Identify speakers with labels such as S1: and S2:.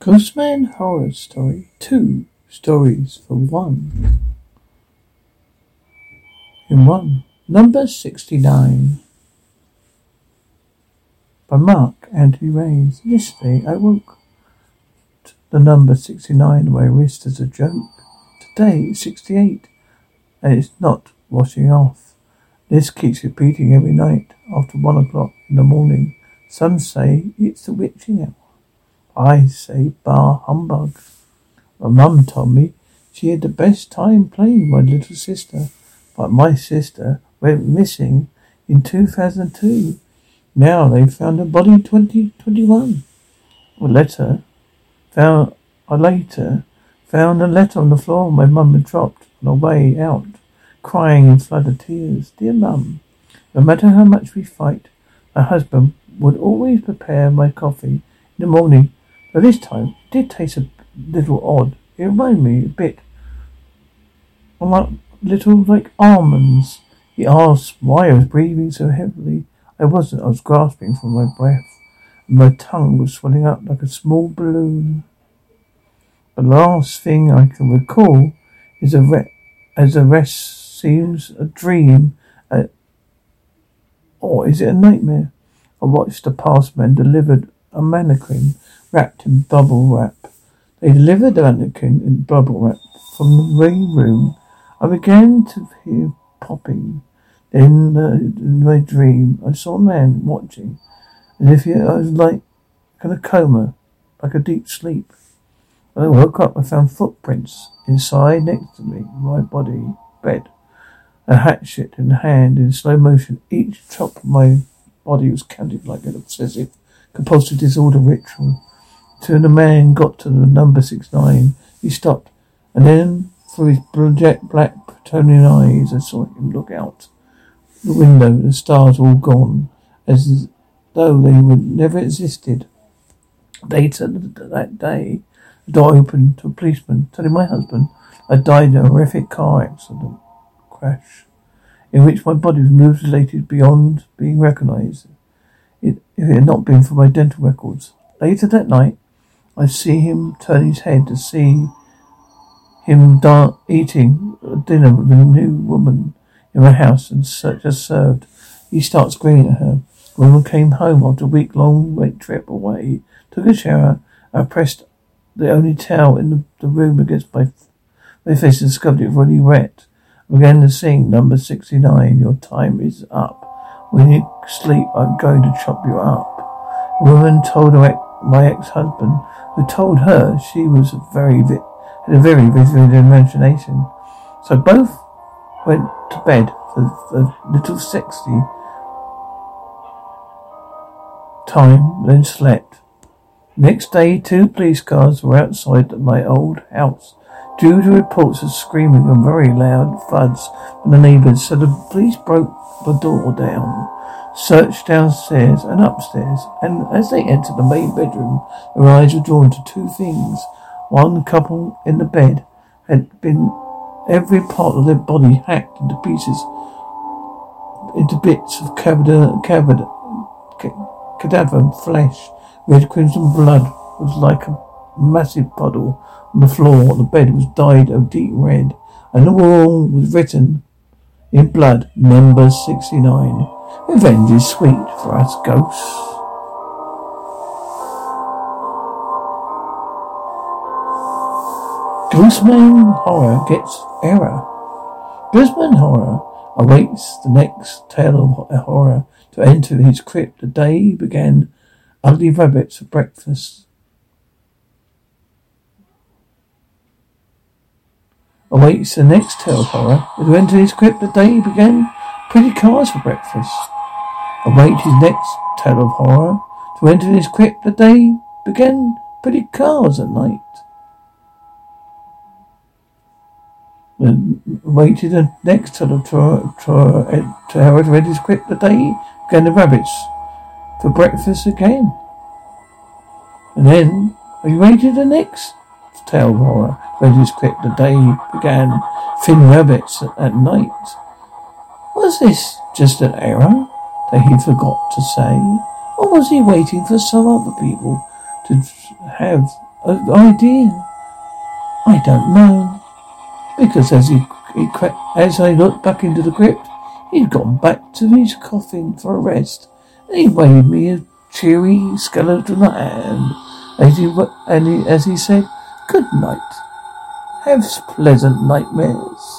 S1: Ghostman Horror Story. Two stories for one. In one. Number 69. By Mark Anthony Rains. Yesterday I woke the number 69 on my wrist as a joke. Today it's 68 and it's not washing off. This keeps repeating every night after one o'clock in the morning. Some say it's the witching hour. I say bar humbug. My mum told me she had the best time playing with my little sister, but my sister went missing in 2002. Now they found her body in 2021. A letter found, I later found a letter on the floor my mum had dropped on her way out, crying in flood of tears. Dear mum, no matter how much we fight, my husband would always prepare my coffee in the morning but this time, it did taste a little odd. It reminded me a bit of like little like almonds. He asked why I was breathing so heavily. I wasn't. I was grasping for my breath. And my tongue was swelling up like a small balloon. The last thing I can recall is a re- as the rest seems a dream, or is it a nightmare? I watched the past passman delivered a mannequin wrapped in bubble wrap. They delivered the mannequin in bubble wrap from the waiting room. I began to hear popping. In my dream, I saw a man watching, as if he, I was like in a coma, like a deep sleep. When I woke up, I found footprints inside next to me, my body, bed. A hatchet in hand in slow motion. Each chop of my body was counted like an obsessive compulsive disorder ritual. Till the man got to the number six nine, he stopped, and then through his jet black Plutonian eyes, I saw him look out the window. The stars were all gone, as though they would never existed. Later that day, the door opened to a policeman, telling my husband I died in a horrific car accident crash, in which my body was mutilated beyond being recognized. It, if it had not been for my dental records. Later that night, I see him turn his head to see him da- eating dinner with a new woman in my house and just served. He starts grinning at her. The woman came home after a week long wait trip away, took a shower, I pressed the only towel in the, the room against my, my face and discovered it already wet. I began to sing number 69, Your Time is Up. When you sleep, I'm going to chop you up. The woman told her, my ex-husband who told her she was very vi- had a very vivid imagination. So both went to bed for a little sexy time, then slept. Next day, two police cars were outside my old house due to reports of screaming and very loud thuds from the neighbours, so the police broke the door down searched downstairs and upstairs, and as they entered the main bedroom, their eyes were drawn to two things. One couple in the bed had been every part of their body hacked into pieces, into bits of cadaver, cadaver, cadaver flesh. Red crimson blood was like a massive puddle on the floor. The bed was dyed a deep red, and the wall was written in blood, number 69. Revenge is sweet for us ghosts. Ghostman Horror gets error. Ghostman Horror awaits the next tale of uh, horror to enter his crypt. The day he began ugly rabbits for breakfast. Awaits the next tale of horror to enter his crypt. The day he began Pretty cars for breakfast. Await his next tale of horror. To enter his crypt the day began pretty cars at night. Waited the next tale of horror to enter his crypt the day began the rabbits for breakfast again. And then he waited the next tale of horror. Read his crypt the day began thin rabbits at, at night. Was this just an error that he forgot to say? Or was he waiting for some other people to have an idea? I don't know. Because as he, he as I looked back into the crypt, he'd gone back to his coffin for a rest, and he waved me a cheery skeleton hand as he, and he, as he said, "Good night. Have pleasant nightmares."